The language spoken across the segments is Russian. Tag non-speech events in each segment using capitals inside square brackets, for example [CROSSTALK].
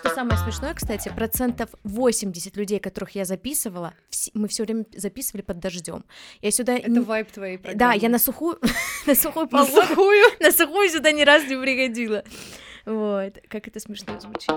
что самое смешное, кстати, процентов 80 людей, которых я записывала, мы все время записывали под дождем. Я сюда... Это вайп твоей программы. Да, я на сухую, [LAUGHS] на сухую На сухую? [LAUGHS] на сухую сюда ни разу не приходила. Вот, как это смешно звучит.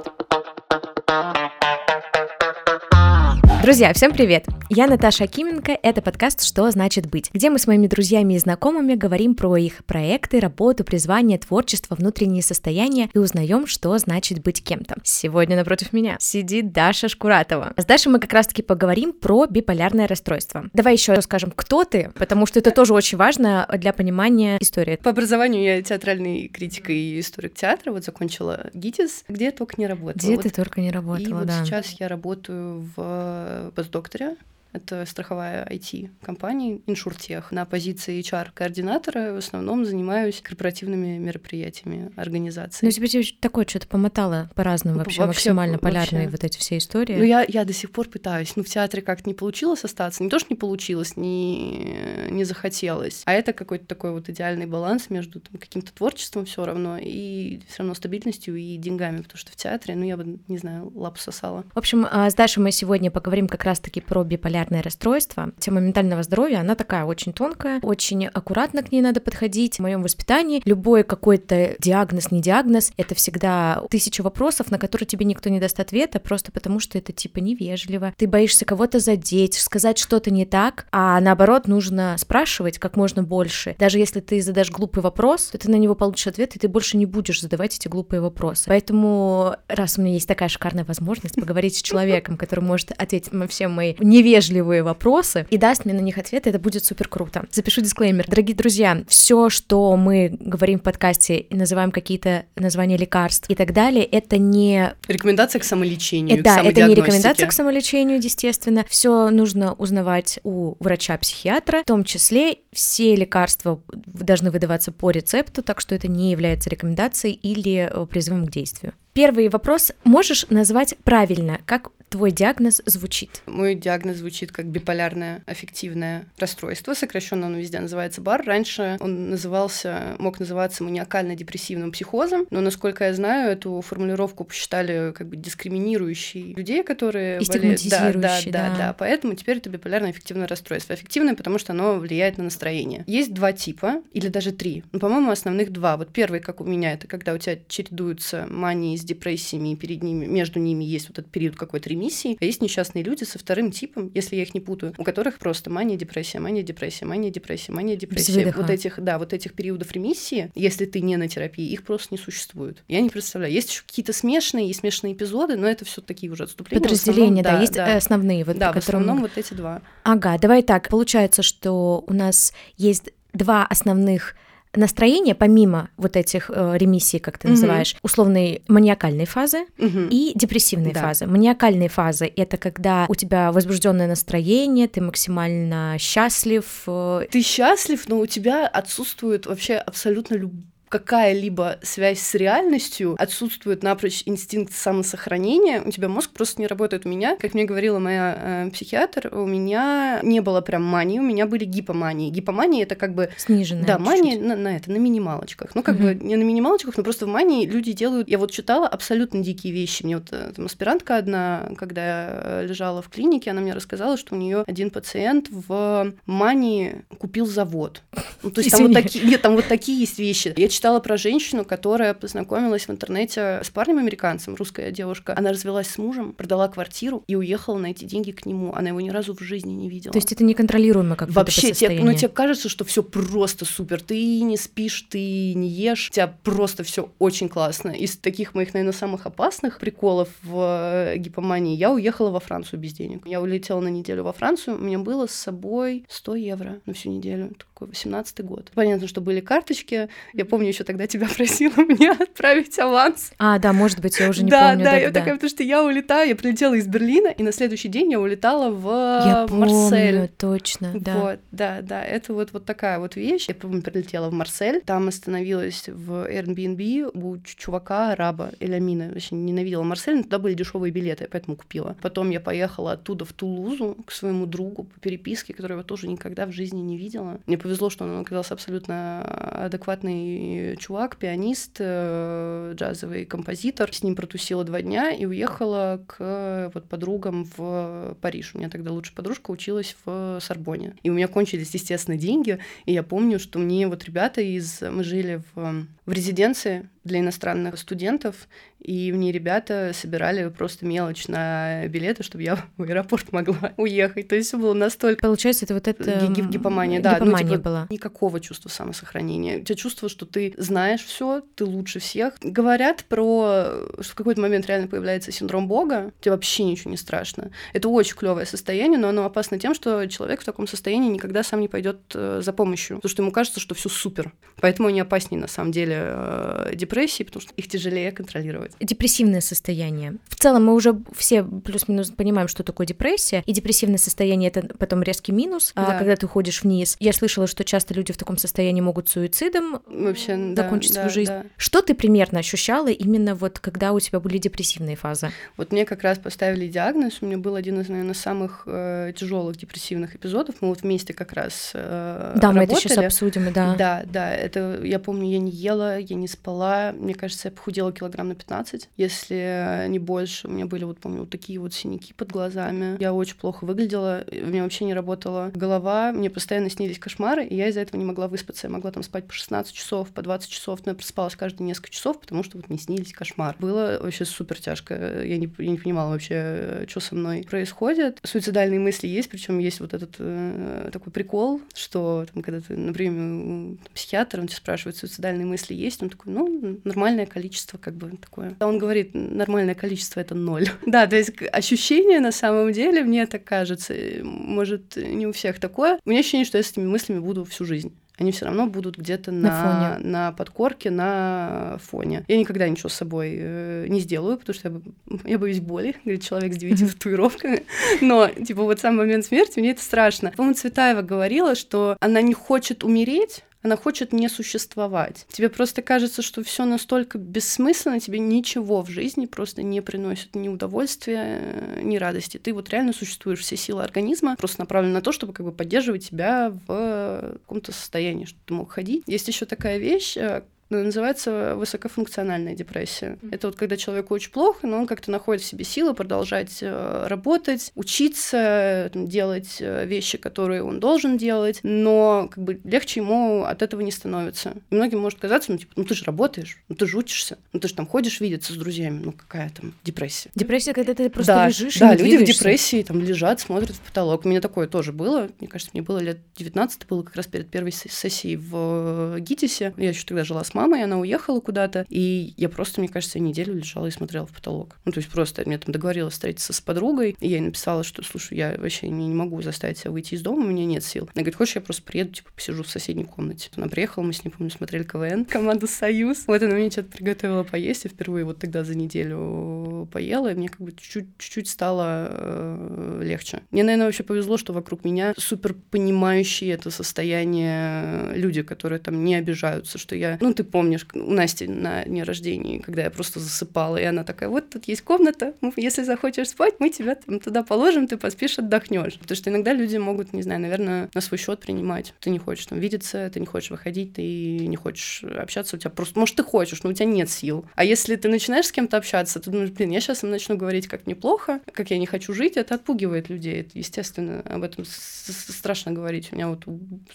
Друзья, всем привет! Я Наташа Акименко, это подкаст «Что значит быть», где мы с моими друзьями и знакомыми говорим про их проекты, работу, призвание, творчество, внутренние состояния и узнаем, что значит быть кем-то. Сегодня напротив меня сидит Даша Шкуратова. С Дашей мы как раз-таки поговорим про биполярное расстройство. Давай еще скажем, кто ты, потому что это тоже очень важно для понимания истории. По образованию я театральный критик и историк театра, вот закончила ГИТИС, где я только не работала. Где вот. ты только не работала, И вот да. сейчас я работаю в постдокторе. Это страховая IT-компания Иншуртех. На позиции HR-координатора в основном занимаюсь корпоративными мероприятиями организации. Ну, тебе такое что-то помотало по-разному вообще, Вообще, максимально полярные вообще. вот эти все истории. Ну, я, я до сих пор пытаюсь. Ну, в театре как-то не получилось остаться. Не то, что не получилось, не, не захотелось. А это какой-то такой вот идеальный баланс между там, каким-то творчеством все равно и все равно стабильностью и деньгами. Потому что в театре, ну, я бы, не знаю, лапу сосала. В общем, а, с Дашей мы сегодня поговорим как раз-таки про биполярное расстройство. Тема ментального здоровья, она такая очень тонкая, очень аккуратно к ней надо подходить. В моем воспитании любой какой-то диагноз, не диагноз, это всегда тысяча вопросов, на которые тебе никто не даст ответа, просто потому что это типа невежливо. Ты боишься кого-то задеть, сказать что-то не так, а наоборот нужно спрашивать как можно больше. Даже если ты задашь глупый вопрос, то ты на него получишь ответ, и ты больше не будешь задавать эти глупые вопросы. Поэтому, раз у меня есть такая шикарная возможность поговорить с человеком, который может ответить на все мои невежливые вопросы и даст мне на них ответы, это будет супер круто. Запишу дисклеймер. Дорогие друзья, все, что мы говорим в подкасте и называем какие-то названия лекарств и так далее, это не Рекомендация к самолечению, Э, к да, это не рекомендация к самолечению, естественно. Все нужно узнавать у врача-психиатра. В том числе все лекарства должны выдаваться по рецепту, так что это не является рекомендацией или э, призывом к действию. Первый вопрос. Можешь назвать правильно, как твой диагноз звучит? Мой диагноз звучит как биполярное аффективное расстройство, сокращенно он везде называется БАР. Раньше он назывался, мог называться маниакально-депрессивным психозом, но, насколько я знаю, эту формулировку посчитали как бы дискриминирующей людей, которые И болеют. Да, да, да. да, поэтому теперь это биполярное аффективное расстройство. Аффективное, потому что оно влияет на настроение. Есть два типа, или даже три. Ну, по-моему, основных два. Вот первый, как у меня, это когда у тебя чередуются мании с депрессиями, и перед ними, между ними есть вот этот период какой-то ремиссии. А есть несчастные люди со вторым типом, если я их не путаю, у которых просто мания, депрессия, мания, депрессия, мания, депрессия, мания, депрессия. Вот этих, да, вот этих периодов ремиссии, если ты не на терапии, их просто не существует. Я не представляю. Есть еще какие-то смешанные и смешанные эпизоды, но это все такие уже отступления. Подразделения, основном, да, есть э, основные, вот да, в которым основном вот эти два. Ага, давай так. Получается, что у нас есть два основных настроения, помимо вот этих э, ремиссий, как ты Мгм. называешь, условной маниакальной фазы Мгм. и депрессивной Да. фазы. Маниакальные фазы — это когда у тебя возбужденное настроение, ты максимально счастлив. э, Ты счастлив, но у тебя отсутствует вообще абсолютно люб- какая-либо связь с реальностью, отсутствует напрочь инстинкт самосохранения, у тебя мозг просто не работает. У меня, как мне говорила моя э, психиатр, у меня не было прям мании, у меня были гипомании. Гипомания — это как бы сниженное. да, чуть-чуть. мания на, на это, на минималочках. Ну, как бы не на минималочках, но просто в мании люди делают... Я вот читала абсолютно дикие вещи. Мне вот э, там аспирантка одна, когда я э, лежала в клинике, она мне рассказала, что у нее один пациент в мании купил завод. Ну, то есть там вот, такие, нет, там вот такие есть вещи. Я читала про женщину, которая познакомилась в интернете с парнем американцем, русская девушка. Она развелась с мужем, продала квартиру и уехала на эти деньги к нему. Она его ни разу в жизни не видела. То есть это неконтролируемо как Вообще, тебе, ну, тебе кажется, что все просто супер. Ты не спишь, ты не ешь. У тебя просто все очень классно. Из таких моих, наверное, самых опасных приколов в э, гипомании я уехала во Францию без денег. Я улетела на неделю во Францию. У меня было с собой 100 евро на всю неделю. Такой 18 год. Понятно, что были карточки. Я помню, еще тогда тебя просила [LAUGHS] мне отправить аванс. А, да, может быть, я уже не да, помню. да, да, я да. такая, потому что я улетаю, я прилетела из Берлина, и на следующий день я улетала в Я Марсель. помню, точно, да. Вот, да, да, это вот, вот такая вот вещь. Я, помню, прилетела в Марсель, там остановилась в Airbnb у чувака, араба, Элямина. Вообще ненавидела Марсель, но туда были дешевые билеты, поэтому купила. Потом я поехала оттуда в Тулузу к своему другу по переписке, которого я тоже никогда в жизни не видела. Мне повезло, что он оказался абсолютно адекватный чувак, пианист, э, джазовый композитор. С ним протусила два дня и уехала к вот подругам в Париж. У меня тогда лучшая подружка училась в Сорбоне. И у меня кончились, естественно, деньги. И я помню, что мне вот ребята из... Мы жили в, в резиденции для иностранных студентов, и мне ребята собирали просто мелочь на билеты, чтобы я [LAUGHS] в аэропорт могла [LAUGHS] уехать. То есть все было настолько... Получается, это вот это... Гип гипомания, да. Гипомания ну, типа, была. Никакого чувства самосохранения. У тебя чувство, что ты знаешь все, ты лучше всех. Говорят про, что в какой-то момент реально появляется синдром Бога, тебе вообще ничего не страшно. Это очень клевое состояние, но оно опасно тем, что человек в таком состоянии никогда сам не пойдет э, за помощью, потому что ему кажется, что все супер. Поэтому они опаснее на самом деле э, депрессии, потому что их тяжелее контролировать. Депрессивное состояние. В целом мы уже все плюс-минус понимаем, что такое депрессия, и депрессивное состояние это потом резкий минус, а Да. когда ты уходишь вниз. Я слышала, что часто люди в таком состоянии могут суицидом Вообще, да, закончить да, свою жизнь. да. Что ты примерно ощущала именно вот когда у тебя были депрессивные фазы? Вот мне как раз поставили диагноз, у меня был один из, наверное, самых э, тяжелых депрессивных эпизодов. Мы вот вместе как раз э, да, мы это работали. сейчас обсудим, да. Да, да, это я помню, я не ела, я не спала. Мне кажется, я похудела килограмм на 15, если не больше. У меня были, вот помню, вот такие вот синяки под глазами. Я очень плохо выглядела, у меня вообще не работала голова, мне постоянно снились кошмары, и я из-за этого не могла выспаться. Я могла там спать по 16 часов, по 20 часов, но я просыпалась каждые несколько часов, потому что вот не снились кошмар. Было вообще супер тяжко. Я не, я не понимала вообще, что со мной происходит. Суицидальные мысли есть, причем есть вот этот э, такой прикол, что там, когда ты, например, психиатра, он тебя спрашивает, суицидальные мысли есть, он такой, ну, нормальное количество, как бы такое. Он говорит, нормальное количество это ноль. [LAUGHS] Да, то есть ощущение на самом деле, мне так кажется, э, может, не у всех такое. У меня ощущение, что я с этими мыслями буду всю жизнь. Они все равно будут где-то На на, фоне. на подкорке, на фоне. Я никогда ничего с собой э, не сделаю, потому что я, [LAUGHS] я боюсь боли, [LAUGHS] говорит человек с девяти татуировками. Но, типа, вот сам момент смерти, мне это страшно. По-моему, Цветаева говорила, что она не хочет умереть, она хочет не существовать. Тебе просто кажется, что все настолько бессмысленно, тебе ничего в жизни просто не приносит ни удовольствия, э, ни радости. Ты вот реально существуешь, все силы организма просто направлены на то, чтобы как бы поддерживать тебя в каком-то состоянии, чтобы ты мог ходить. Есть еще такая вещь, э, называется высокофункциональная депрессия. Это вот когда человеку очень плохо, но он как-то находит в себе силы продолжать э, работать, учиться, там, делать э, вещи, которые он должен делать, но как бы легче ему от этого не становится. И многим может казаться, ну типа, ну ты же работаешь, ну ты же учишься, ну ты же там ходишь видеться с друзьями, ну какая там депрессия. Депрессия, когда ты просто да, лежишь да, и люди в двигаешься. депрессии там лежат, смотрят в потолок. У меня такое тоже было. Мне кажется, мне было лет 19, это было как раз перед первой се- сессией в э, ГИТИСе. Я еще тогда жила с мамой, она уехала куда-то, и я просто, мне кажется, неделю лежала и смотрела в потолок. Ну, то есть просто я там договорилась встретиться с подругой, и я ей написала, что, слушай, я вообще не, не могу заставить себя выйти из дома, у меня нет сил. Она говорит, хочешь, я просто приеду, типа, посижу в соседней комнате. Она приехала, мы с ней, помню, смотрели КВН, [LAUGHS] команду «Союз». Вот она мне что-то приготовила поесть, я впервые вот тогда за неделю поела, и мне как бы чуть-чуть стало э, легче. Мне, наверное, вообще повезло, что вокруг меня супер понимающие это состояние люди, которые там не обижаются, что я... Ну, ты помнишь, у Насти на дне рождения, когда я просто засыпала, и она такая, вот тут есть комната, если захочешь спать, мы тебя там туда положим, ты поспишь, отдохнешь. Потому что иногда люди могут, не знаю, наверное, на свой счет принимать. Ты не хочешь там видеться, ты не хочешь выходить, ты не хочешь общаться, у тебя просто... Может, ты хочешь, но у тебя нет сил. А если ты начинаешь с кем-то общаться, ты думаешь, блин, я сейчас им начну говорить, как неплохо, как я не хочу жить, это отпугивает людей. Это, естественно, об этом страшно говорить. У меня вот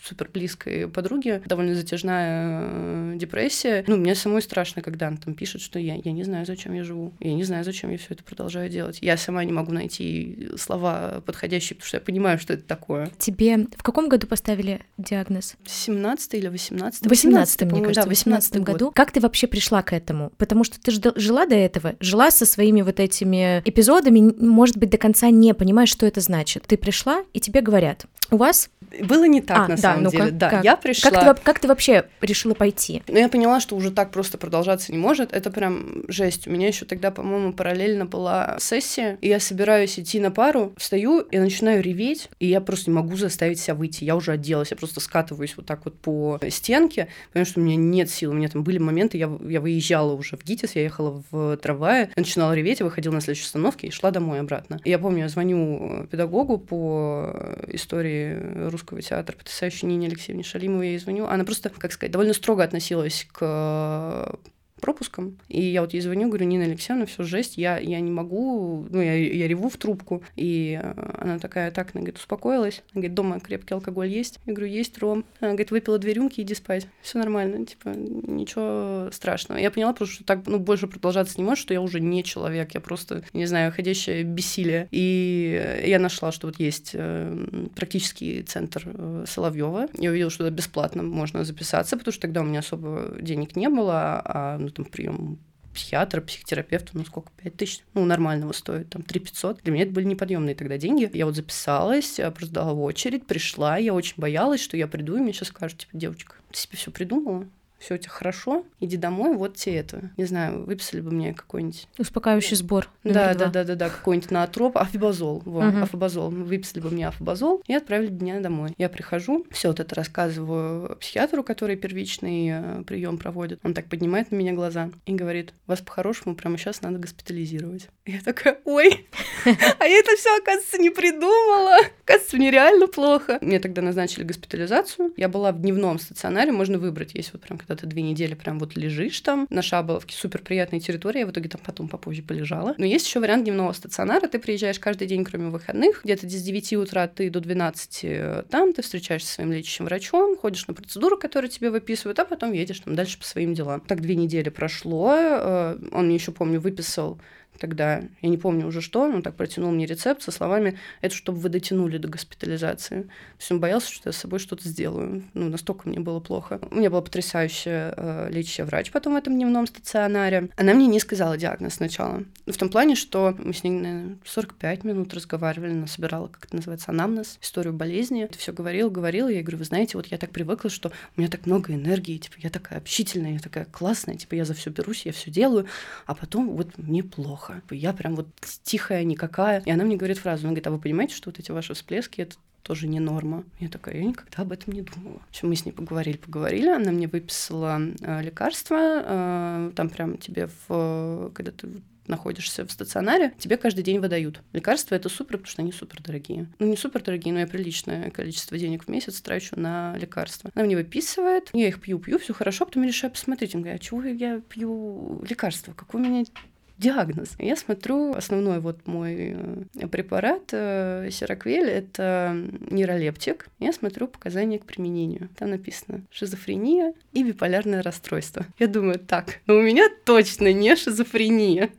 супер близкой подруги довольно затяжная э, депрессия. Ну, мне самой страшно, когда она там пишет, что я, я не знаю, зачем я живу. Я не знаю, зачем я все это продолжаю делать. Я сама не могу найти слова подходящие, потому что я понимаю, что это такое. Тебе в каком году поставили диагноз? 17 или 18 В 18 мне кажется, да, в 18 год. году. Как ты вообще пришла к этому? Потому что ты жила до этого, жила со своими вот этими эпизодами, может быть, до конца не понимаешь, что это значит. Ты пришла, и тебе говорят, у вас... Было не так, А, на да, самом ну-ка, деле. Да, как? я пришла... Как ты, как ты вообще решила пойти? Но я поняла, что уже так просто продолжаться не может. Это прям жесть. У меня еще тогда, по-моему, параллельно была сессия, и я собираюсь идти на пару, встаю и начинаю реветь, и я просто не могу заставить себя выйти. Я уже оделась, я просто скатываюсь вот так вот по стенке, потому что у меня нет сил. У меня там были моменты, я, я выезжала уже в ГИТИС, я ехала в трамвае, начинала реветь, я выходила на следующей остановке и шла домой обратно. И я помню, я звоню педагогу по истории русского театра, потрясающей Нине Алексеевне Шалимовой, я ей звоню. Она просто, как сказать, довольно строго относилась к пропуском. И я вот ей звоню, говорю, Нина Алексеевна, все жесть, я, я не могу, ну, я, я реву в трубку. И э, она такая, так, она говорит, успокоилась. Она говорит, дома крепкий алкоголь есть? Я говорю, есть, Ром. Она говорит, выпила две рюмки, иди спать. Все нормально, типа, ничего страшного. Я поняла, потому что так, ну, больше продолжаться не может, что я уже не человек, я просто, не знаю, ходящее бессилие. И я нашла, что вот есть э, практический центр э, Соловьева. Я увидела, что это бесплатно можно записаться, потому что тогда у меня особо денег не было, а ну, там, прием психиатра, психотерапевта, ну сколько, 5 тысяч, ну нормального стоит, там 3 500. Для меня это были неподъемные тогда деньги. Я вот записалась, просто дала в очередь, пришла, я очень боялась, что я приду, и мне сейчас скажут, типа, девочка, ты себе все придумала? Все у тебя хорошо, иди домой, вот тебе это. Не знаю, выписали бы мне какой-нибудь... Успокаивающий сбор. Да, да, да, да, да, какой-нибудь наотроп, афибазол, вот, угу. афибазол. Выписали бы мне афибазол и отправили бы меня домой. Я прихожу, все вот это рассказываю психиатру, который первичный э, прием проводит. Он так поднимает на меня глаза и говорит, вас по-хорошему прямо сейчас надо госпитализировать. Я такая, ой, [LAUGHS] а я это все, оказывается, не придумала. Оказывается, мне реально плохо. Мне тогда назначили госпитализацию. Я была в дневном стационаре, можно выбрать, есть вот прям когда ты две недели прям вот лежишь там на Шаболовке, супер приятная территория, я в итоге там потом попозже полежала. Но есть еще вариант дневного стационара, ты приезжаешь каждый день, кроме выходных, где-то с 9 утра ты до 12 э, там, ты встречаешься со своим лечащим врачом, ходишь на процедуру, которую тебе выписывают, а потом едешь там дальше по своим делам. Так две недели прошло, э, он мне еще, помню, выписал тогда, я не помню уже что, он так протянул мне рецепт со словами «это чтобы вы дотянули до госпитализации». То есть он боялся, что я с собой что-то сделаю. Ну, настолько мне было плохо. У меня была потрясающая э, лечащая врач потом в этом дневном стационаре. Она мне не сказала диагноз сначала. В том плане, что мы с ней, наверное, 45 минут разговаривали, она собирала, как это называется, анамнез, историю болезни. Это все говорил, говорил, я говорю, вы знаете, вот я так привыкла, что у меня так много энергии, типа, я такая общительная, я такая классная, типа, я за все берусь, я все делаю, а потом вот мне плохо плохо. Я прям вот тихая, никакая. И она мне говорит фразу, она говорит, а вы понимаете, что вот эти ваши всплески, это тоже не норма. Я такая, я никогда об этом не думала. В общем, мы с ней поговорили, поговорили. Она мне выписала э, лекарства. Э, там прям тебе в... Когда ты находишься в стационаре, тебе каждый день выдают. Лекарства это супер, потому что они супер дорогие. Ну, не супер дорогие, но я приличное количество денег в месяц трачу на лекарства. Она мне выписывает, я их пью, пью, все хорошо, потом я решаю посмотреть. Я говорю, а чего я пью лекарства? Какой у меня диагноз. Я смотрю, основной вот мой э, препарат э, Сераквель — это нейролептик. Я смотрю показания к применению. Там написано шизофрения и биполярное расстройство. Я думаю, так, но у меня точно не шизофрения.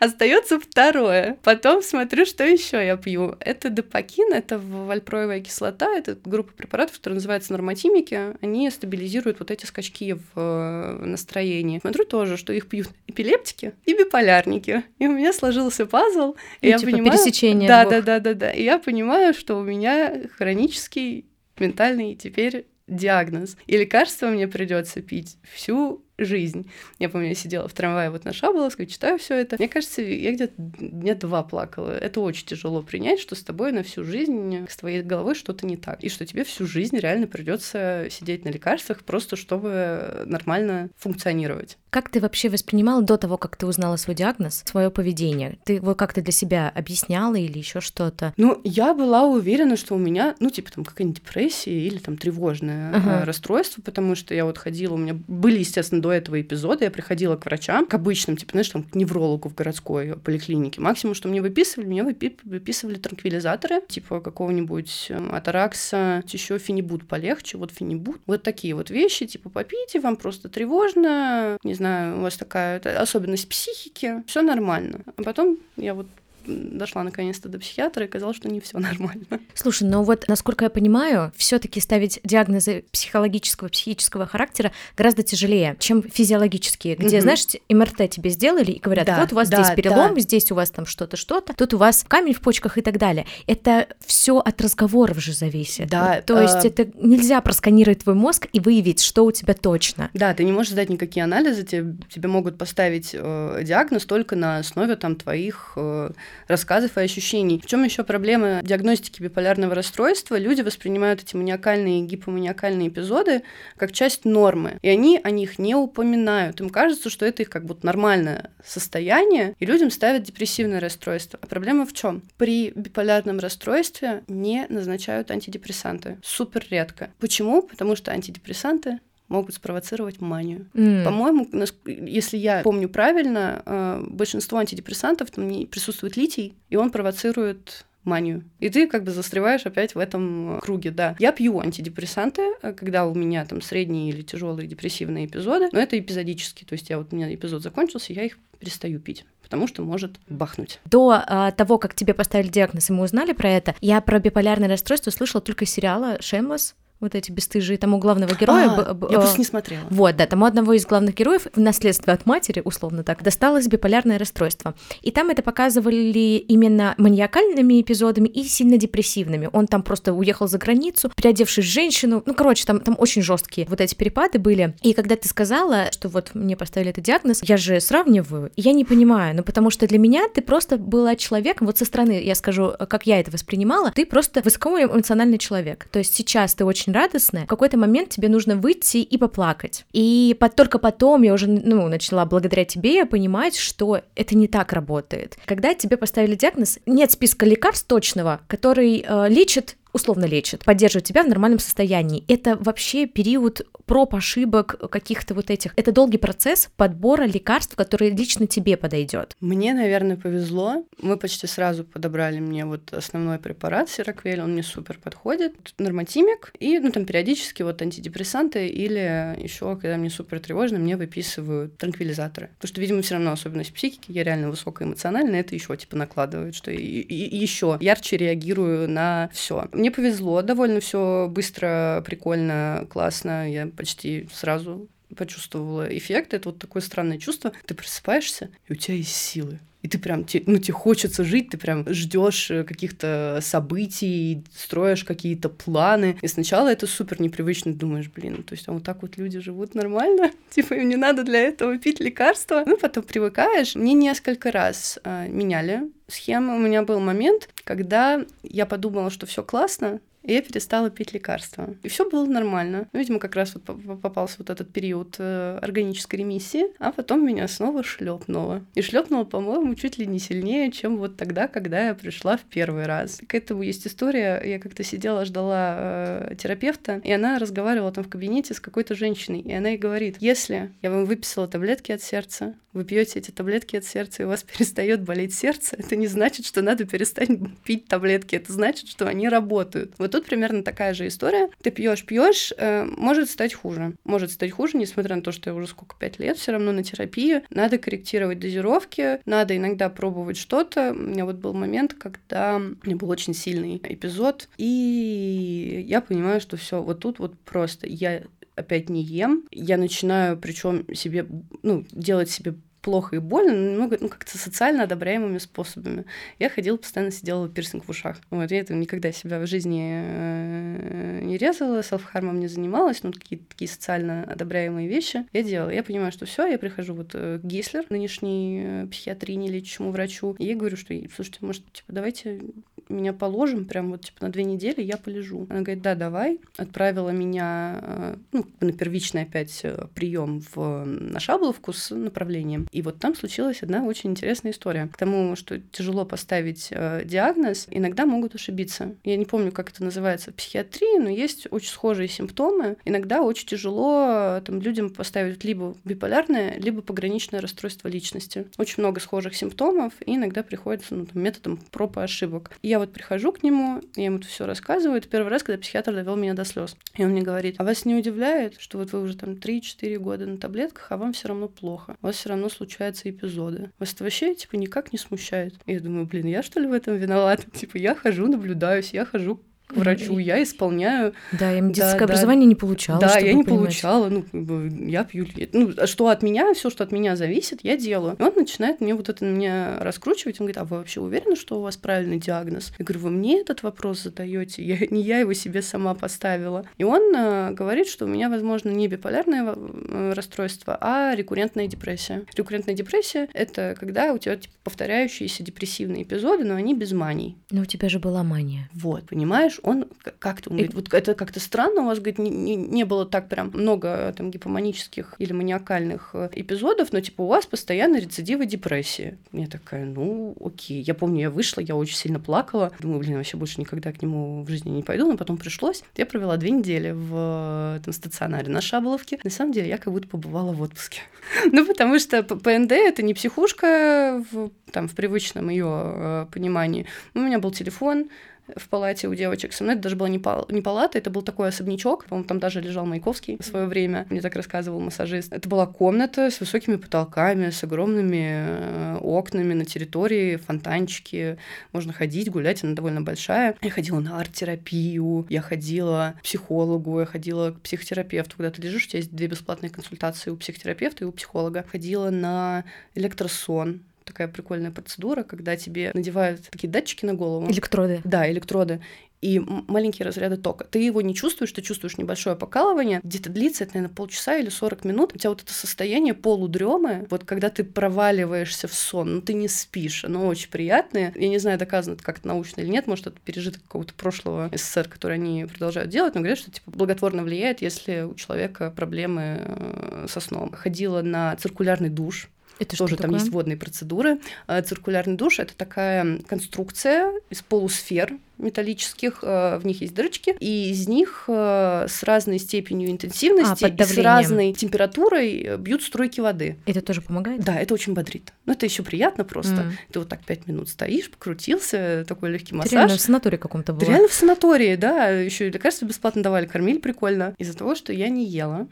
Остается второе. Потом смотрю, что еще я пью. Это допакин, это вальпроевая кислота, это группа препаратов, которая называется нормотимики. Они стабилизируют вот эти скачки в э, настроении. Смотрю тоже, что их пьют эпилептики и биполярники. И у меня сложился пазл. И, и я типа понимаю... пересечение Да, двух. да, да, да, да. И я понимаю, что у меня хронический ментальный теперь диагноз. И лекарства мне придется пить всю жизнь. Я помню, я сидела в трамвае вот на Шаболовской, читаю все это. Мне кажется, я где-то дня два плакала. Это очень тяжело принять, что с тобой на всю жизнь, с твоей головой что-то не так. И что тебе всю жизнь реально придется сидеть на лекарствах просто, чтобы нормально функционировать. Как ты вообще воспринимала до того, как ты узнала свой диагноз, свое поведение? Ты его как-то для себя объясняла или еще что-то? Ну, я была уверена, что у меня, ну, типа там какая-нибудь депрессия или там тревожное uh-huh. расстройство, потому что я вот ходила, у меня были, естественно, до этого эпизода я приходила к врачам, к обычным, типа, знаешь, там, к неврологу в городской поликлинике. Максимум, что мне выписывали, мне выписывали транквилизаторы, типа какого-нибудь эм, атаракса, еще фенибут полегче, вот фенибут. Вот такие вот вещи, типа, попейте, вам просто тревожно, не знаю, у вас такая особенность психики, все нормально. А потом я вот дошла наконец-то до психиатра и казалось, что не все [LAUGHS] нормально. Слушай, ну вот, насколько я понимаю, все-таки ставить диагнозы психологического, психического характера гораздо тяжелее, чем физиологические, где, угу. знаешь, МРТ тебе сделали и говорят, да, вот у вас да, здесь перелом, да. здесь у вас там что-то, что-то, тут у вас камень в почках и так далее. Это все от разговоров же зависит. Да. То есть э... это нельзя просканировать твой мозг и выявить, что у тебя точно. Да, ты не можешь сдать никакие анализы, тебе, тебе могут поставить э, диагноз только на основе там твоих э, рассказов и ощущений. В чем еще проблема диагностики биполярного расстройства? Люди воспринимают эти маниакальные и гипоманиакальные эпизоды как часть нормы, и они о них не упоминают. Им кажется, что это их как будто нормальное состояние, и людям ставят депрессивное расстройство. А проблема в чем? При биполярном расстройстве не назначают антидепрессанты. Супер редко. Почему? Потому что антидепрессанты могут спровоцировать манию. Mm. По-моему, если я помню правильно, э, большинство антидепрессантов там присутствует литий, и он провоцирует манию. И ты как бы застреваешь опять в этом круге, да. Я пью антидепрессанты, э, когда у меня там средние или тяжелые депрессивные эпизоды, но это эпизодически, то есть я вот у меня эпизод закончился, я их перестаю пить потому что может бахнуть. До а, того, как тебе поставили диагноз, и мы узнали про это, я про биполярное расстройство слышала только из сериала «Шемлос», вот эти бесстыжие, там у главного героя... А, б, я просто не смотрела. Вот, да, там у одного из главных героев в наследство от матери, условно так, досталось биполярное расстройство. И там это показывали именно маниакальными эпизодами и сильно депрессивными. Он там просто уехал за границу, переодевшись в женщину. Ну, короче, там, там очень жесткие вот эти перепады были. И когда ты сказала, что вот мне поставили этот диагноз, я же сравниваю, я не понимаю, ну, потому что для меня ты просто была человеком, вот со стороны, я скажу, как я это воспринимала, ты просто высокоэмоциональный человек. То есть сейчас ты очень радостная, в какой-то момент тебе нужно выйти и поплакать. И под, только потом я уже, ну, начала благодаря тебе понимать, что это не так работает. Когда тебе поставили диагноз, нет списка лекарств точного, который э, лечит условно лечит, поддерживает тебя в нормальном состоянии. Это вообще период проб, ошибок, каких-то вот этих. Это долгий процесс подбора лекарств, который лично тебе подойдет. Мне, наверное, повезло. Мы почти сразу подобрали мне вот основной препарат Сироквель, он мне супер подходит. Норматимик и, ну, там периодически вот антидепрессанты или еще, когда мне супер тревожно, мне выписывают транквилизаторы. Потому что, видимо, все равно особенность психики, я реально высокоэмоциональная, это еще типа накладывает, что и, и, еще ярче реагирую на все. Мне повезло, довольно все быстро, прикольно, классно. Я почти сразу почувствовала эффект. Это вот такое странное чувство. Ты просыпаешься, и у тебя есть силы. И ты прям, ну, тебе хочется жить, ты прям ждешь э, каких-то событий, строишь какие-то планы. И сначала это супер непривычно, думаешь, блин, то есть а вот так вот люди живут нормально, [LAUGHS] типа им не надо для этого пить лекарства. Ну, потом привыкаешь. Мне несколько раз э, меняли схему. У меня был момент, когда я подумала, что все классно, и я перестала пить лекарства. И все было нормально. Ну, видимо, как раз вот попался вот этот период э, органической ремиссии, а потом меня снова шлепнуло. И шлепнуло, по-моему, чуть ли не сильнее, чем вот тогда, когда я пришла в первый раз. К этому есть история. Я как-то сидела, ждала э, терапевта, и она разговаривала там в кабинете с какой-то женщиной, и она ей говорит, если я вам выписала таблетки от сердца, вы пьете эти таблетки от сердца, и у вас [LAUGHS] перестает болеть сердце, это не значит, что надо перестать пить таблетки, это значит, что они работают. Вот тут примерно такая же история. Ты пьешь, пьешь, э, может стать хуже. Может стать хуже, несмотря на то, что я уже сколько, пять лет все равно на терапии. Надо корректировать дозировки, надо иногда пробовать что-то. У меня вот был момент, когда у меня был очень сильный эпизод, и я понимаю, что все, вот тут вот просто я опять не ем, я начинаю причем себе, ну, делать себе плохо и больно, но ну, как-то социально одобряемыми способами. Я ходила, постоянно сидела пирсинг в ушах. Вот, я этого никогда себя в жизни э, не резала, селфхармом не занималась, но какие-то такие социально одобряемые вещи я делала. Я понимаю, что все, я прихожу вот э, к Гейслер, нынешней э, психиатрии, лечащему врачу, и я говорю, что, слушайте, может, типа, давайте меня положим прям вот типа на две недели, я полежу. Она говорит, да, давай. Отправила меня ну, на первичный опять прием в, на Шабловку с направлением. И вот там случилась одна очень интересная история. К тому, что тяжело поставить э, диагноз, иногда могут ошибиться. Я не помню, как это называется в психиатрии, но есть очень схожие симптомы. Иногда очень тяжело э, там, людям поставить либо биполярное, либо пограничное расстройство личности. Очень много схожих симптомов, и иногда приходится ну, там, методом проб и ошибок. И я вот прихожу к нему, я ему это все рассказываю. Это первый раз, когда психиатр довел меня до слез. И он мне говорит, а вас не удивляет, что вот вы уже там 3-4 года на таблетках, а вам все равно плохо. У вас все равно случаются эпизоды. Вас это вообще, типа, никак не смущает. И я думаю, блин, я что ли в этом виновата? Типа, я хожу, наблюдаюсь, я хожу к врачу, я исполняю. Да, я медицинское да, образование да. не получала. Да, я не понимать. получала. Ну, я пью. Ну, что от меня, все, что от меня зависит, я делаю. И он начинает мне вот это меня раскручивать. Он говорит, а вы вообще уверены, что у вас правильный диагноз? Я говорю, вы мне этот вопрос задаете? Я, не я его себе сама поставила. И он э, говорит, что у меня, возможно, не биполярное э, расстройство, а рекуррентная депрессия. Рекуррентная депрессия — это когда у тебя типа, повторяющиеся депрессивные эпизоды, но они без маний. Но у тебя же была мания. Вот, понимаешь, он как-то, он говорит, вот это как-то странно, у вас, говорит, не, не, не было так прям много там гипоманических или маниакальных э, эпизодов, но типа у вас постоянно рецидивы депрессии. Я такая, ну, окей. Я помню, я вышла, я очень сильно плакала. Думаю, блин, вообще больше никогда к нему в жизни не пойду, но потом пришлось. Я провела две недели в этом стационаре на Шаболовке. На самом деле, я как будто побывала в отпуске. [LAUGHS] ну, потому что ПНД — это не психушка в, там, в привычном ее э, понимании. У меня был телефон, в палате у девочек со мной. Это даже была не, пал не палата, это был такой особнячок. По-моему, там даже лежал Маяковский в свое время. Мне так рассказывал массажист. Это была комната с высокими потолками, с огромными э, окнами на территории, фонтанчики. Можно ходить, гулять, она довольно большая. Я ходила на арт-терапию, я ходила к психологу, я ходила к психотерапевту. Когда ты лежишь, у тебя есть две бесплатные консультации у психотерапевта и у психолога. Ходила на электросон, такая прикольная процедура, когда тебе надевают такие датчики на голову. Электроды. Да, электроды и маленькие разряды тока. Ты его не чувствуешь, ты чувствуешь небольшое покалывание, где-то длится это, наверное, полчаса или 40 минут. У тебя вот это состояние полудремы, вот когда ты проваливаешься в сон, ну ты не спишь, оно очень приятное. Я не знаю, доказано это как-то научно или нет, может, это пережиток какого-то прошлого СССР, который они продолжают делать, но говорят, что типа благотворно влияет, если у человека проблемы э, со сном. Ходила на циркулярный душ, это тоже там такое? есть водные процедуры. А, циркулярный душ это такая конструкция из полусфер металлических, а, в них есть дырочки, и из них а, с разной степенью интенсивности а, и с разной температурой бьют струйки воды. Это тоже помогает? Да, это очень бодрит. Но это еще приятно просто. Mm. Ты вот так пять минут стоишь, покрутился, такой легкий массаж. Ты реально в санатории каком-то был. Реально в санатории, да. Еще лекарства бесплатно давали, кормили прикольно. Из-за того, что я не ела,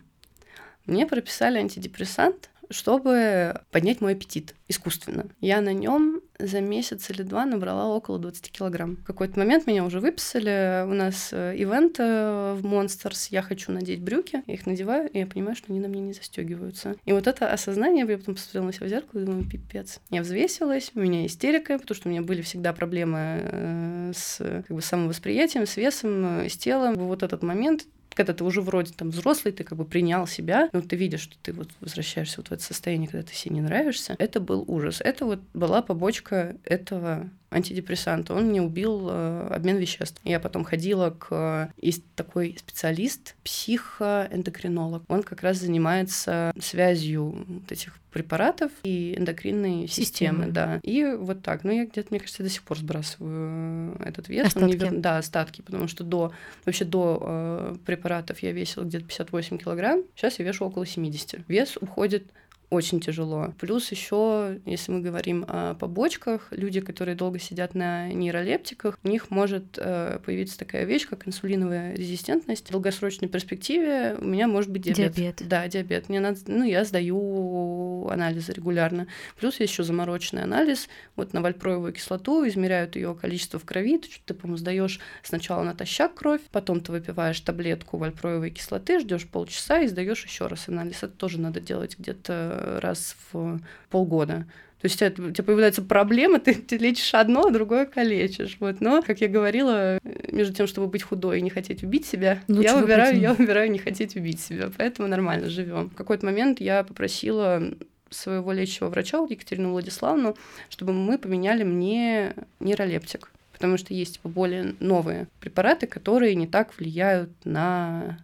мне прописали антидепрессант, чтобы поднять мой аппетит искусственно. Я на нем за месяц или два набрала около 20 килограмм. В какой-то момент меня уже выписали. У нас э, ивент э, в Monsters. Я хочу надеть брюки. Я их надеваю, и я понимаю, что они на мне не застегиваются. И вот это осознание, я потом посмотрела на себя в зеркало и думаю, пипец. Я взвесилась, у меня истерика, потому что у меня были всегда проблемы э, с как бы, самовосприятием, с весом, с телом. Вот этот момент когда ты уже вроде там взрослый, ты как бы принял себя, но ты видишь, что ты вот возвращаешься вот в это состояние, когда ты себе не нравишься, это был ужас. Это вот была побочка этого антидепрессанта. Он мне убил э, обмен веществ. Я потом ходила к... Есть такой специалист, психоэндокринолог. Он как раз занимается связью вот этих препаратов и эндокринной системы, системы да. И вот так. Ну, я где-то, мне кажется, до сих пор сбрасываю этот вес. Остатки. Вер... Да, остатки, потому что до, вообще до э, препаратов я весила где-то 58 килограмм, сейчас я вешу около 70. Вес уходит очень тяжело. Плюс еще, если мы говорим о побочках, люди, которые долго сидят на нейролептиках, у них может э, появиться такая вещь, как инсулиновая резистентность. В долгосрочной перспективе у меня может быть диабет. Диабет. Да, диабет. Мне надо, ну, я сдаю анализы регулярно. Плюс есть еще замороченный анализ. Вот на вальпроевую кислоту измеряют ее количество в крови. Ты, ты по-моему, сдаешь сначала натощак кровь, потом ты выпиваешь таблетку вальпроевой кислоты, ждешь полчаса и сдаешь еще раз анализ. Это тоже надо делать где-то раз в полгода. То есть у тебя, у тебя появляются проблемы, [LAUGHS] ты, ты лечишь одно, а другое калечишь. Вот. Но, как я говорила, между тем, чтобы быть худой и не хотеть убить себя, я выбираю, я выбираю не хотеть убить себя. Поэтому нормально живем. В какой-то момент я попросила своего лечащего врача Екатерину Владиславовну, чтобы мы поменяли мне нейролептик. Потому что есть типа, более новые препараты, которые не так влияют на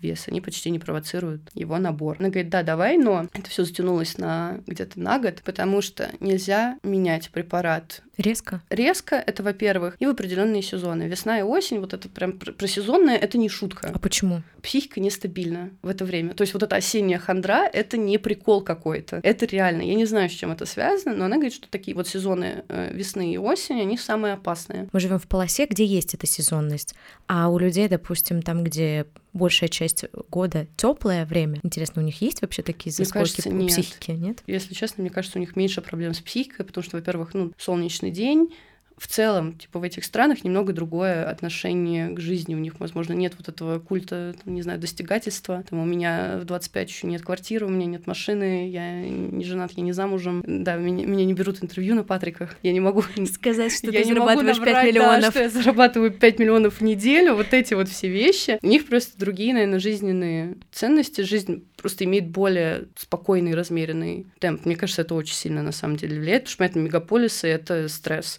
вес, они почти не провоцируют его набор. Она говорит, да, давай, но это все затянулось на где-то на год, потому что нельзя менять препарат Резко? Резко, это, во-первых, и в определенные сезоны. Весна и осень, вот это прям про сезонное, это не шутка. А почему? Психика нестабильна в это время. То есть вот эта осенняя хандра, это не прикол какой-то. Это реально. Я не знаю, с чем это связано, но она говорит, что такие вот сезоны э, весны и осени, они самые опасные. Мы живем в полосе, где есть эта сезонность, а у людей, допустим, там, где большая часть года теплое время. Интересно, у них есть вообще такие заскоки по психике, нет? Если честно, мне кажется, у них меньше проблем с психикой, потому что, во-первых, ну, солнечный день, в целом, типа, в этих странах немного другое отношение к жизни. У них, возможно, нет вот этого культа, там, не знаю, достигательства. Там у меня в 25 еще нет квартиры, у меня нет машины, я не женат, я не замужем. Да, меня, меня не берут интервью на Патриках. Я не могу [LAUGHS] сказать, что я ты зарабатываешь наврать, 5 миллионов. Да, что я зарабатываю 5 миллионов в неделю. Вот эти вот все вещи. У них просто другие, наверное, жизненные ценности. Жизнь просто имеет более спокойный, размеренный темп. Мне кажется, это очень сильно на самом деле влияет, потому что это мегаполисы — это стресс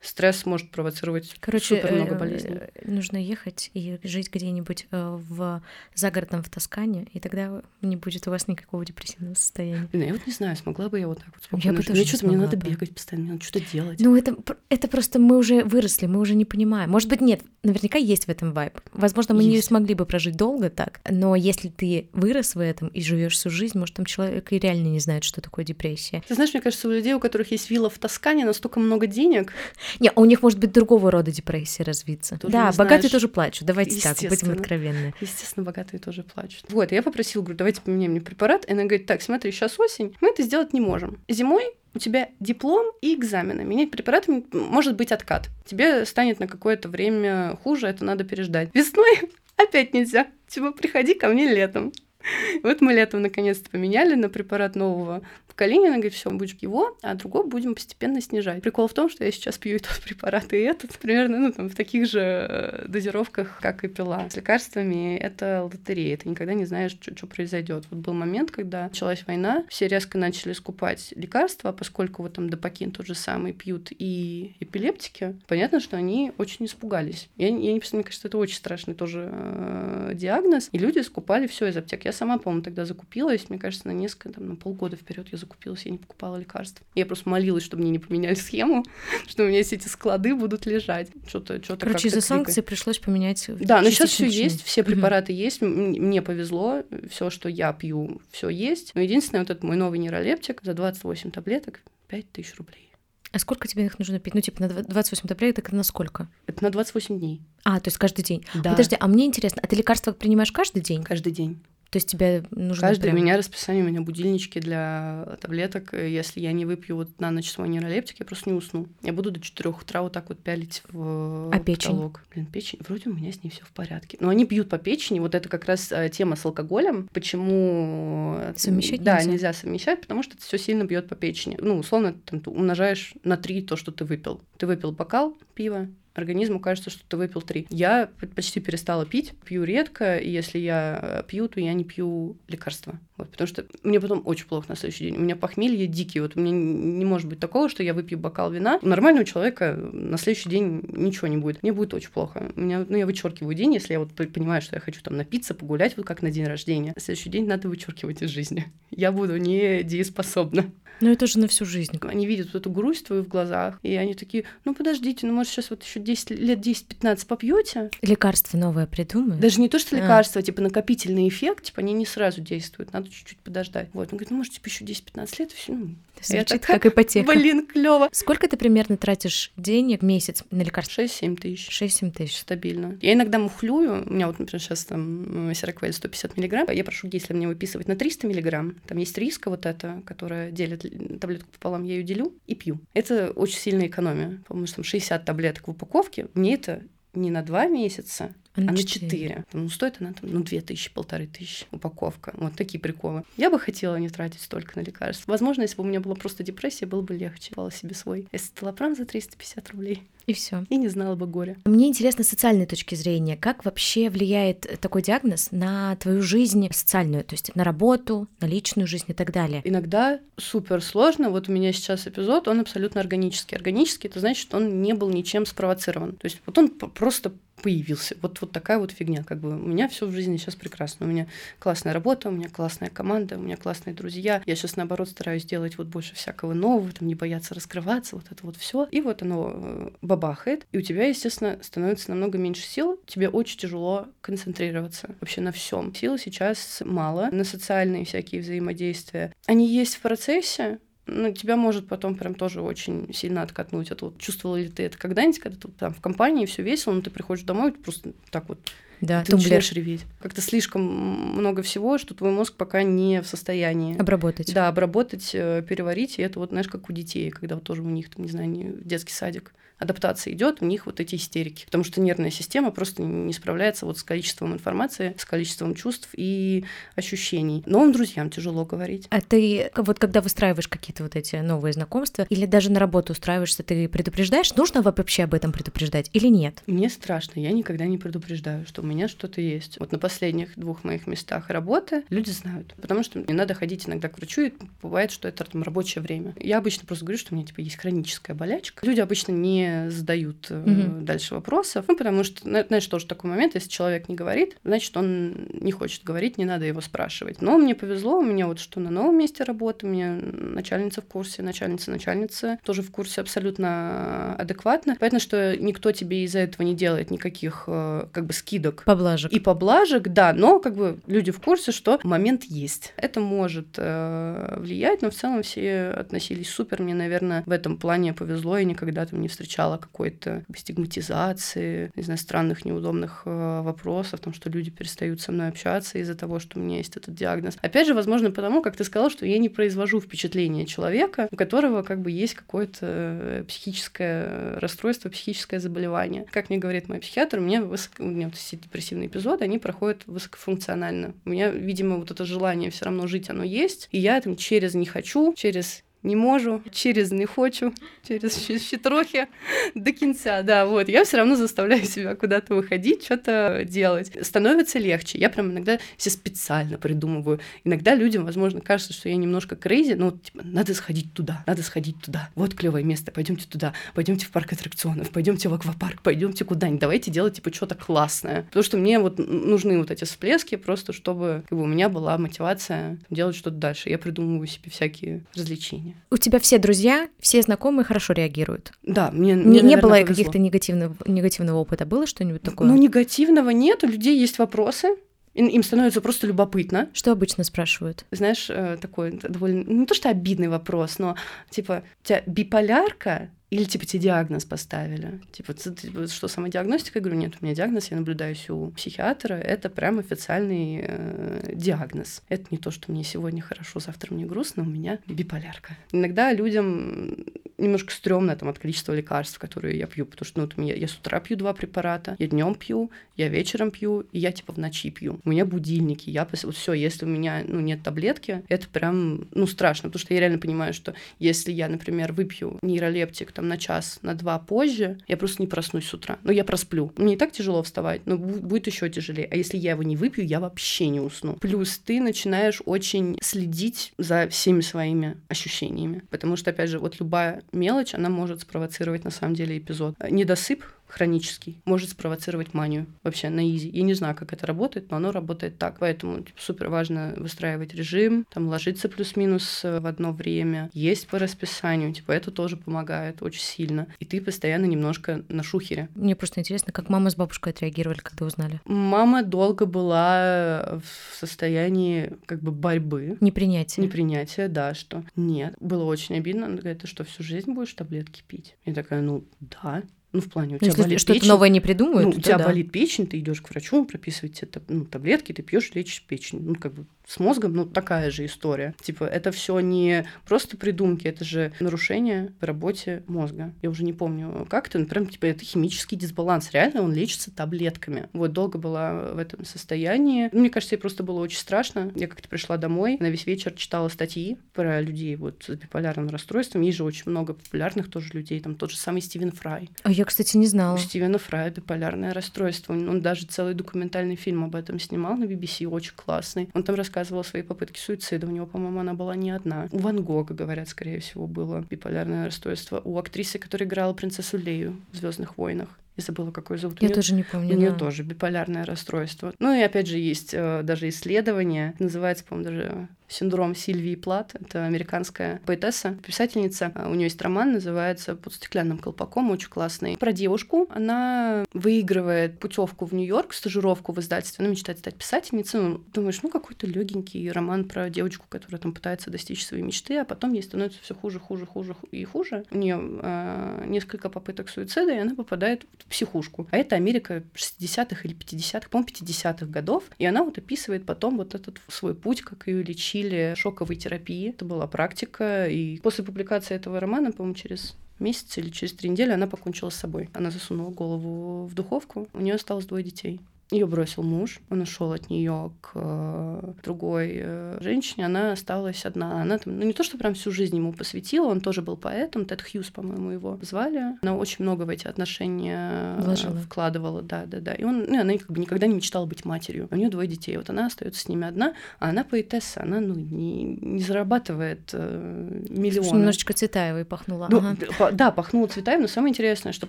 стресс может провоцировать Короче, супер много э, болезней. Нужно ехать и жить где-нибудь э, в загородном в Тоскане, и тогда не будет у вас никакого депрессивного состояния. Блин, я вот не знаю, смогла бы я вот так вот спокойно. Я бы тоже мне что-то мне надо бегать постоянно, мне надо что-то делать. Ну это это просто мы уже выросли, мы уже не понимаем. Может быть нет, наверняка есть в этом вайб. Возможно, мы есть. не смогли бы прожить долго так, но если ты вырос в этом и живешь всю жизнь, может там человек и реально не знает, что такое депрессия. Ты знаешь, мне кажется, у людей, у которых есть вилла в Тоскане, настолько много денег, не, у них может быть другого рода депрессия развиться. Тоже да, богатые тоже плачут. Давайте так, будем откровенны. Естественно, богатые тоже плачут. Вот, я попросила, говорю, давайте поменяем мне препарат. И она говорит, так, смотри, сейчас осень, мы это сделать не можем. Зимой у тебя диплом и экзамены. Менять препарат может быть откат. Тебе станет на какое-то время хуже, это надо переждать. Весной [LAUGHS] опять нельзя. Типа, приходи ко мне летом. [LAUGHS] Вот мы летом наконец-то поменяли на препарат нового поколения. Она говорит, все, будешь его, а другой будем постепенно снижать. Прикол в том, что я сейчас пью и тот препарат, и этот, примерно, ну, там, в таких же э, дозировках, как и пила. С лекарствами это лотерея, ты никогда не знаешь, что произойдет. Вот был момент, когда началась война, все резко начали скупать лекарства, поскольку вот там допакин тот же самый пьют и эпилептики, понятно, что они очень испугались. Я, я не мне кажется, это очень страшный тоже э, диагноз, и люди скупали все из аптек. Я сама, по-моему, тогда закупилась, мне кажется, на несколько, там, на полгода вперед я закупилась, я не покупала лекарства. Я просто молилась, чтобы мне не поменяли схему, [LAUGHS] что у меня все эти склады будут лежать. Что-то, что-то Короче, из-за санкций пришлось поменять. Да, но сейчас все есть, все препараты mm-hmm. есть. Мне повезло, все, что я пью, все есть. Но единственное, вот этот мой новый нейролептик за 28 таблеток 5000 рублей. А сколько тебе их нужно пить? Ну, типа, на 28 таблеток это на сколько? Это на 28 дней. А, то есть каждый день. Да. Подожди, а мне интересно, а ты лекарства принимаешь каждый день? Каждый день. То есть тебе нужно Каждый, прям... у меня расписание, у меня будильнички для таблеток. Если я не выпью вот на ночь свой нейролептик, я просто не усну. Я буду до 4 утра вот так вот пялить в а печень? потолок. Блин, печень, вроде у меня с ней все в порядке. Но они бьют по печени, вот это как раз э, тема с алкоголем. Почему... Э, совмещать Да, нельзя, нельзя совмещать, потому что это все сильно бьет по печени. Ну, условно, там, ты умножаешь на 3 то, что ты выпил. Ты выпил бокал пива, организму кажется, что ты выпил три. Я почти перестала пить, пью редко, и если я э, пью, то я не пью лекарства. Вот, потому что мне потом очень плохо на следующий день. У меня похмелье дикие. Вот у меня не может быть такого, что я выпью бокал вина. У нормального человека на следующий день ничего не будет. Мне будет очень плохо. У меня, ну, я вычеркиваю день, если я вот понимаю, что я хочу там напиться, погулять, вот как на день рождения. На следующий день надо вычеркивать из жизни. [LAUGHS] Я буду не дееспособна. Ну, это же на всю жизнь. Они видят вот эту грусть твою в глазах, и они такие, ну, подождите, ну, может, сейчас вот еще 10 лет 10-15 попьете? Лекарство новое придумают? Даже не то, что а. лекарство, а. типа накопительный эффект, типа они не сразу действуют, надо чуть-чуть подождать. Вот, он говорит, ну, может, типа еще 10-15 лет, и все, ну, Звучит я как ипотека. Блин, клево. Сколько ты примерно тратишь денег в месяц на лекарства? 6-7 тысяч. 6-7 тысяч. Стабильно. Я иногда мухлюю. У меня вот, например, сейчас там Сераквель 150 миллиграмм. Я прошу если мне выписывать на 300 миллиграмм. Там есть риска вот эта, которая делит таблетку пополам, я ее делю и пью. Это очень сильная экономия. По-моему, там 60 таблеток в упаковке. Мне это не на два месяца, а на 4. Ну, стоит она там, ну, 2 тысячи, полторы тысячи упаковка. Вот такие приколы. Я бы хотела не тратить столько на лекарства. Возможно, если бы у меня была просто депрессия, было бы легче. Дала себе свой эстелопрам за 350 рублей. И все. И не знала бы горя. Мне интересно с социальной точки зрения, как вообще влияет такой диагноз на твою жизнь социальную, то есть на работу, на личную жизнь и так далее. Иногда супер сложно. Вот у меня сейчас эпизод, он абсолютно органический. Органический, это значит, что он не был ничем спровоцирован. То есть вот он просто появился. Вот, вот такая вот фигня. Как бы у меня все в жизни сейчас прекрасно. У меня классная работа, у меня классная команда, у меня классные друзья. Я сейчас, наоборот, стараюсь делать вот больше всякого нового, там, не бояться раскрываться, вот это вот все. И вот оно э, бабахает, и у тебя, естественно, становится намного меньше сил. Тебе очень тяжело концентрироваться вообще на всем. Сил сейчас мало на социальные всякие взаимодействия. Они есть в процессе, ну, тебя может потом прям тоже очень сильно откатнуть. Это вот чувствовала ли ты это когда-нибудь, когда ты там в компании все весело, но ты приходишь домой, просто так вот Да, ты тумблер. начинаешь реветь. Как-то слишком много всего, что твой мозг пока не в состоянии Обработать. да, обработать, э, переварить. И это вот, знаешь, как у детей, когда вот тоже у них, там, не знаю, не- детский садик адаптация идет, у них вот эти истерики. Потому что нервная система просто не справляется вот с количеством информации, с количеством чувств и ощущений. Новым друзьям тяжело говорить. А ты вот когда выстраиваешь какие-то вот эти новые знакомства или даже на работу устраиваешься, ты предупреждаешь, нужно вообще об этом предупреждать или нет? Мне страшно, я никогда не предупреждаю, что у меня что-то есть. Вот на последних двух моих местах работы люди знают, потому что мне надо ходить иногда к врачу, и бывает, что это там рабочее время. Я обычно просто говорю, что у меня типа есть хроническая болячка. Люди обычно не задают Мгм. дальше вопросов, ну потому что, на- знаешь, тоже такой момент, если человек не говорит, значит он не хочет говорить, не надо его спрашивать. Но мне повезло, у меня вот что на новом месте работы, у меня начальница в курсе, начальница начальница тоже в курсе абсолютно адекватно. Понятно, что никто тебе из-за этого не делает никаких э, как бы скидок Поблажек. и поблажек, да, но как бы люди в курсе, что момент есть. Это может э, влиять, но в целом все относились супер. Мне, наверное, в этом плане повезло. Я никогда там не встречала какой-то стигматизации, не знаю, странных, неудобных э, вопросов, там, что люди перестают со мной общаться из-за того, что у меня есть этот диагноз. Опять же, возможно, потому, как ты сказал, что я не произвожу впечатление человека, у которого как бы есть какое-то э, психическое расстройство, психическое заболевание. Как мне говорит мой психиатр, меня, высоко, у меня депрессивные эпизоды, они проходят высокофункционально. У меня, видимо, вот это желание все равно жить, оно есть, и я там через не хочу, через не можу, через не хочу, через щитрохи до конца, да, вот. Я все равно заставляю себя куда-то выходить, что-то делать. Становится легче. Я прям иногда себе специально придумываю. Иногда людям, возможно, кажется, что я немножко крейзи, но типа, надо сходить туда, надо сходить туда. Вот клевое место, пойдемте туда, пойдемте в парк аттракционов, пойдемте в аквапарк, пойдемте куда-нибудь. Давайте делать типа что-то классное. Потому что мне вот нужны вот эти всплески просто, чтобы как бы, у меня была мотивация делать что-то дальше. Я придумываю себе всякие развлечения. У тебя все друзья, все знакомые хорошо реагируют. Да, мне, Не, мне не наверное, было каких-то негативного, негативного опыта? Было что-нибудь такое? Ну, негативного нет, у людей есть вопросы, им, им становится просто любопытно. Что обычно спрашивают? Знаешь, э, такой довольно, ну, не то что обидный вопрос, но типа, у тебя биполярка или типа тебе диагноз поставили? Типа, ц- типа, что самодиагностика? Я говорю, нет, у меня диагноз, я наблюдаюсь у психиатра, это прям официальный э, диагноз. Это не то, что мне сегодня хорошо, завтра мне грустно, у меня биполярка. Иногда людям немножко стрёмно там от количества лекарств, которые я пью, потому что ну, вот меня, я с утра пью два препарата, я днем пью, я вечером пью, и я типа в ночи пью. У меня будильники, я вот все, если у меня ну, нет таблетки, это прям ну страшно, потому что я реально понимаю, что если я, например, выпью нейролептик там на час, на два позже, я просто не проснусь с утра. Ну, я просплю. Мне и так тяжело вставать, но бу- будет еще тяжелее. А если я его не выпью, я вообще не усну. Плюс ты начинаешь очень следить за всеми своими ощущениями. Потому что, опять же, вот любая мелочь, она может спровоцировать на самом деле эпизод. Недосып хронический может спровоцировать манию вообще на изи. Я не знаю, как это работает, но оно работает так. Поэтому типа, супер важно выстраивать режим, там ложиться плюс-минус э, в одно время, есть по расписанию, типа это тоже помогает очень сильно. И ты постоянно немножко на шухере. Мне просто интересно, как мама с бабушкой отреагировали, когда узнали. Мама долго была в состоянии как бы борьбы, Непринятие. непринятия, да, что нет. Было очень обидно. Она говорит, ты что, всю жизнь будешь таблетки пить? Я такая, ну да. Ну, в плане, у Ну, тебя Если болит что-то печень. новое не придумают, Ну, у тебя да. болит печень, ты идешь к врачу, он прописывает тебе ну, таблетки, ты пьешь, лечишь печень. Ну, как бы с мозгом, ну, такая же история. Типа, это все не просто придумки, это же нарушение в работе мозга. Я уже не помню, как это, ну, прям, типа, это химический дисбаланс. Реально он лечится таблетками. Вот, долго была в этом состоянии. Ну, Мне кажется, ей просто было очень страшно. Я как-то пришла домой, на весь вечер читала статьи про людей вот с биполярным расстройством. Есть же очень много популярных тоже людей, там тот же самый Стивен Фрай. А я, кстати, не У знала. Стивена Фрая биполярное расстройство. Он, он даже целый документальный фильм об этом снимал на BBC, очень классный. Он там рассказывал свои попытки суицида. У него, по-моему, она была не одна. У Ван Гога, говорят, скорее всего, было биполярное расстройство. У актрисы, которая играла принцессу Лею в Звездных войнах. Я забыла, какой зовут. У Я неё- тоже не у помню. нее да. тоже биполярное расстройство. Ну и опять же есть э, даже исследование, называется, по-моему, даже синдром Сильвии Плат. Это американская поэтесса, писательница. У нее есть роман, называется «Под стеклянным колпаком», очень классный. Про девушку. Она выигрывает путевку в Нью-Йорк, стажировку в издательстве. Она мечтает стать писательницей. Ну, думаешь, ну какой-то легенький роман про девочку, которая там пытается достичь своей мечты, а потом ей становится все хуже, хуже, хуже и хуже. У нее э, несколько попыток суицида, и она попадает в психушку. А это Америка 60-х или 50-х, по-моему, 50-х годов. И она вот описывает потом вот этот свой путь, как ее лечили шоковой терапии. Это была практика. И после публикации этого романа, по-моему, через месяц или через три недели она покончила с собой. Она засунула голову в духовку. У нее осталось двое детей. Ее бросил муж, он ушел от нее к э, другой э, женщине, она осталась одна. Она там, ну не то, что прям всю жизнь ему посвятила, он тоже был поэтом, Тед Хьюз, по-моему, его звали. Она очень много в эти отношения э, Вложила. вкладывала, да, да, да. И он, ну, она как бы никогда не мечтала быть матерью. У нее двое детей, вот она остается с ними одна, а она поэтесса, она ну не, не зарабатывает э, миллионы. Немножечко Цветаевой пахнула. Ну, ага. Да, пахнула Цветаевой, но самое интересное, что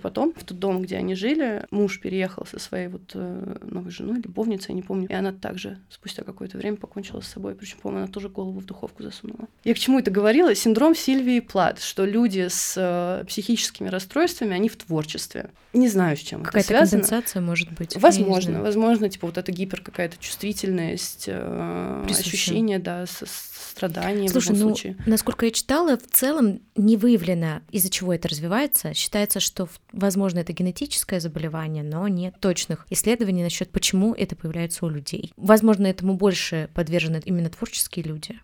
потом в тот дом, где они жили, муж переехал со своей вот новой женой, любовницей, я не помню. И она также спустя какое-то время покончила с собой. Причем, по-моему, она тоже голову в духовку засунула. Я к чему это говорила? Синдром Сильвии Плат, что люди с э, психическими расстройствами, они в творчестве. Не знаю, с чем Какая-то это связано. компенсация может быть. Возможно, возможно, типа вот эта гипер какая-то чувствительность, э, ощущение, да, страдания Слушай, в любом ну, случае. насколько я читала, в целом не выявлено, из-за чего это развивается. Считается, что, возможно, это генетическое заболевание, но нет точных исследований насчет, почему это появляется у людей. Возможно, этому больше подвержены именно творческие люди.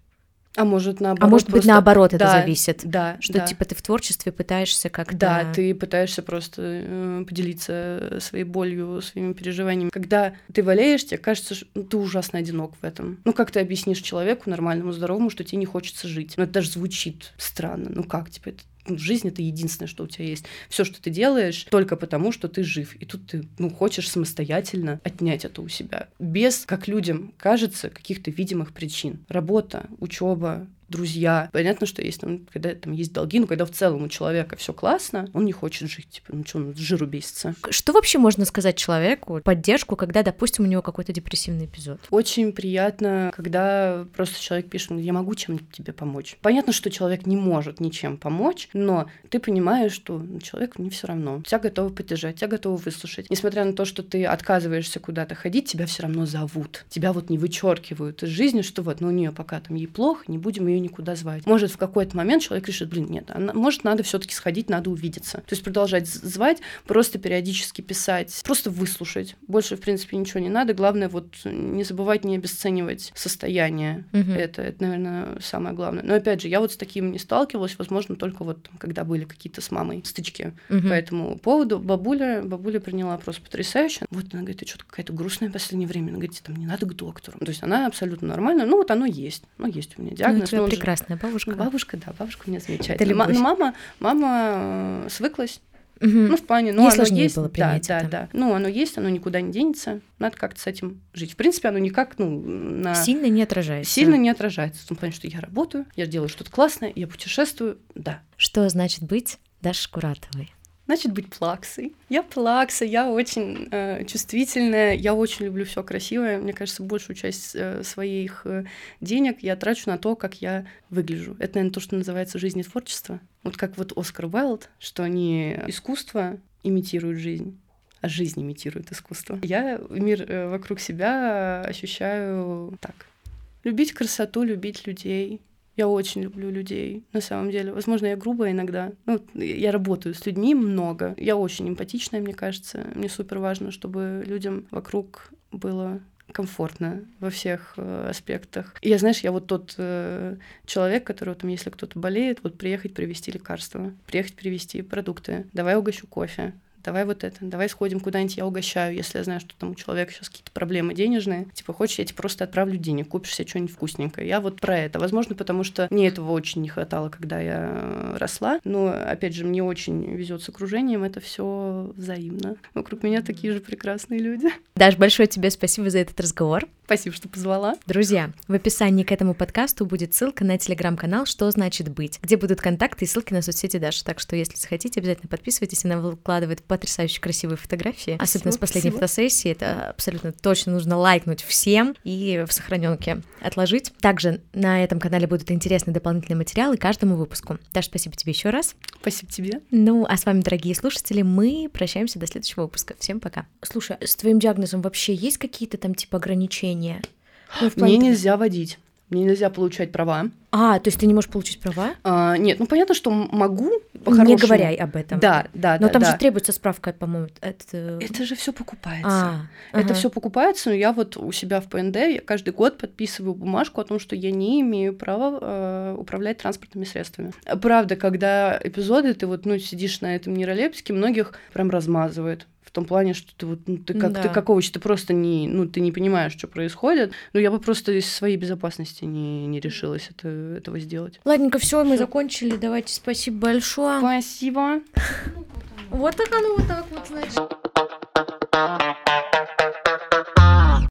А может наоборот. А может быть просто... наоборот да, это зависит. Да. Что да. типа ты в творчестве пытаешься как-то. Да, ты пытаешься просто э, поделиться своей болью, своими переживаниями. Когда ты болеешь, тебе кажется, что ну, ты ужасно одинок в этом. Ну как ты объяснишь человеку нормальному, здоровому, что тебе не хочется жить? Ну это даже звучит странно. Ну как, типа, это жизнь это единственное, что у тебя есть. Все, что ты делаешь, только потому, что ты жив. И тут ты ну, хочешь самостоятельно отнять это у себя. Без, как людям кажется, каких-то видимых причин. Работа, учеба, друзья. Понятно, что есть там, когда там есть долги, но когда в целом у человека все классно, он не хочет жить, типа, ну что, он с жиру бесится. Что вообще можно сказать человеку, поддержку, когда, допустим, у него какой-то депрессивный эпизод? Очень приятно, когда просто человек пишет, я могу чем-нибудь тебе помочь. Понятно, что человек не может ничем помочь, но ты понимаешь, что ну, человеку не все равно. Тебя готовы поддержать, тебя готовы выслушать. Несмотря на то, что ты отказываешься куда-то ходить, тебя все равно зовут. Тебя вот не вычеркивают из жизни, что вот, ну у нее пока там ей плохо, не будем ее никуда звать. Может, в какой-то момент человек решит, блин, нет, она, может, надо все-таки сходить, надо увидеться. То есть продолжать звать, просто периодически писать, просто выслушать. Больше, в принципе, ничего не надо. Главное, вот не забывать не обесценивать состояние. Угу. Это, это, наверное, самое главное. Но опять же, я вот с таким не сталкивалась, возможно, только вот когда были какие-то с мамой стычки угу. по этому поводу. Бабуля, бабуля приняла просто потрясающе. Вот она говорит, ты что-то какая-то грустная в последнее время. Она говорит, там не надо к доктору. То есть она абсолютно нормальная. Ну вот оно есть. Ну есть у меня диагноз. Ну, прекрасная бабушка. Ну, бабушка, да, бабушка у меня замечательная. Но мама, мама э, свыклась. Угу. Ну, в плане, ну, Ей оно есть. было принять да, это. да, да. Ну, оно есть, оно никуда не денется. Надо как-то с этим жить. В принципе, оно никак, ну, на... Сильно не отражается. Сильно не отражается. В том плане, что я работаю, я делаю что-то классное, я путешествую, да. Что значит быть Дашей Куратовой? Значит быть плаксой. Я плакса, я очень э, чувствительная, я очень люблю все красивое. Мне кажется, большую часть э, своих э, денег я трачу на то, как я выгляжу. Это, наверное, то, что называется жизнь и творчество. Вот как вот Оскар Уайлд, что они искусство имитируют жизнь а жизнь имитирует искусство. Я мир э, вокруг себя ощущаю так. Любить красоту, любить людей, я очень люблю людей, на самом деле. Возможно, я грубая иногда. Ну, я работаю с людьми много. Я очень эмпатичная, мне кажется. Мне супер важно, чтобы людям вокруг было комфортно во всех э, аспектах. И я, знаешь, я вот тот э, человек, который там, если кто-то болеет, вот приехать привезти лекарства, приехать привезти продукты, давай угощу кофе, давай вот это, давай сходим куда-нибудь, я угощаю, если я знаю, что там у человека сейчас какие-то проблемы денежные. Типа, хочешь, я тебе просто отправлю денег, купишь себе что-нибудь вкусненькое. Я вот про это. Возможно, потому что мне этого очень не хватало, когда я росла. Но, опять же, мне очень везет с окружением, это все взаимно. Вокруг меня такие же прекрасные люди. Даш, большое тебе спасибо за этот разговор. Спасибо, что позвала. Друзья, в описании к этому подкасту будет ссылка на телеграм-канал «Что значит быть», где будут контакты и ссылки на соцсети Даши. Так что, если захотите, обязательно подписывайтесь. Она выкладывает потрясающе красивые фотографии, спасибо, особенно с последней спасибо. фотосессии. Это абсолютно точно нужно лайкнуть всем и в сохраненке отложить. Также на этом канале будут интересные дополнительные материалы каждому выпуску. Даша, спасибо тебе еще раз. Спасибо тебе. Ну, а с вами, дорогие слушатели, мы прощаемся до следующего выпуска. Всем пока. Слушай, с твоим диагнозом вообще есть какие-то там типа ограничения? Ну, Мне нельзя водить. Мне нельзя получать права. А, то есть ты не можешь получить права? А, нет, ну понятно, что могу. Не говоря об этом. Да, да, но да. там да. же требуется справка, по-моему. Это, это же все покупается. А, это ага. все покупается, но я вот у себя в ПНД я каждый год подписываю бумажку о том, что я не имею права э, управлять транспортными средствами. Правда, когда эпизоды, ты вот ну сидишь на этом нейролепсике, многих прям размазывает том плане, что ты вот ну, ты как да. ты как овощ, ты просто не ну ты не понимаешь, что происходит. Ну я бы просто из своей безопасности не не решилась это этого сделать. Ладненько, все, мы закончили. Давайте, спасибо большое. Спасибо. Вот так оно вот так вот, значит.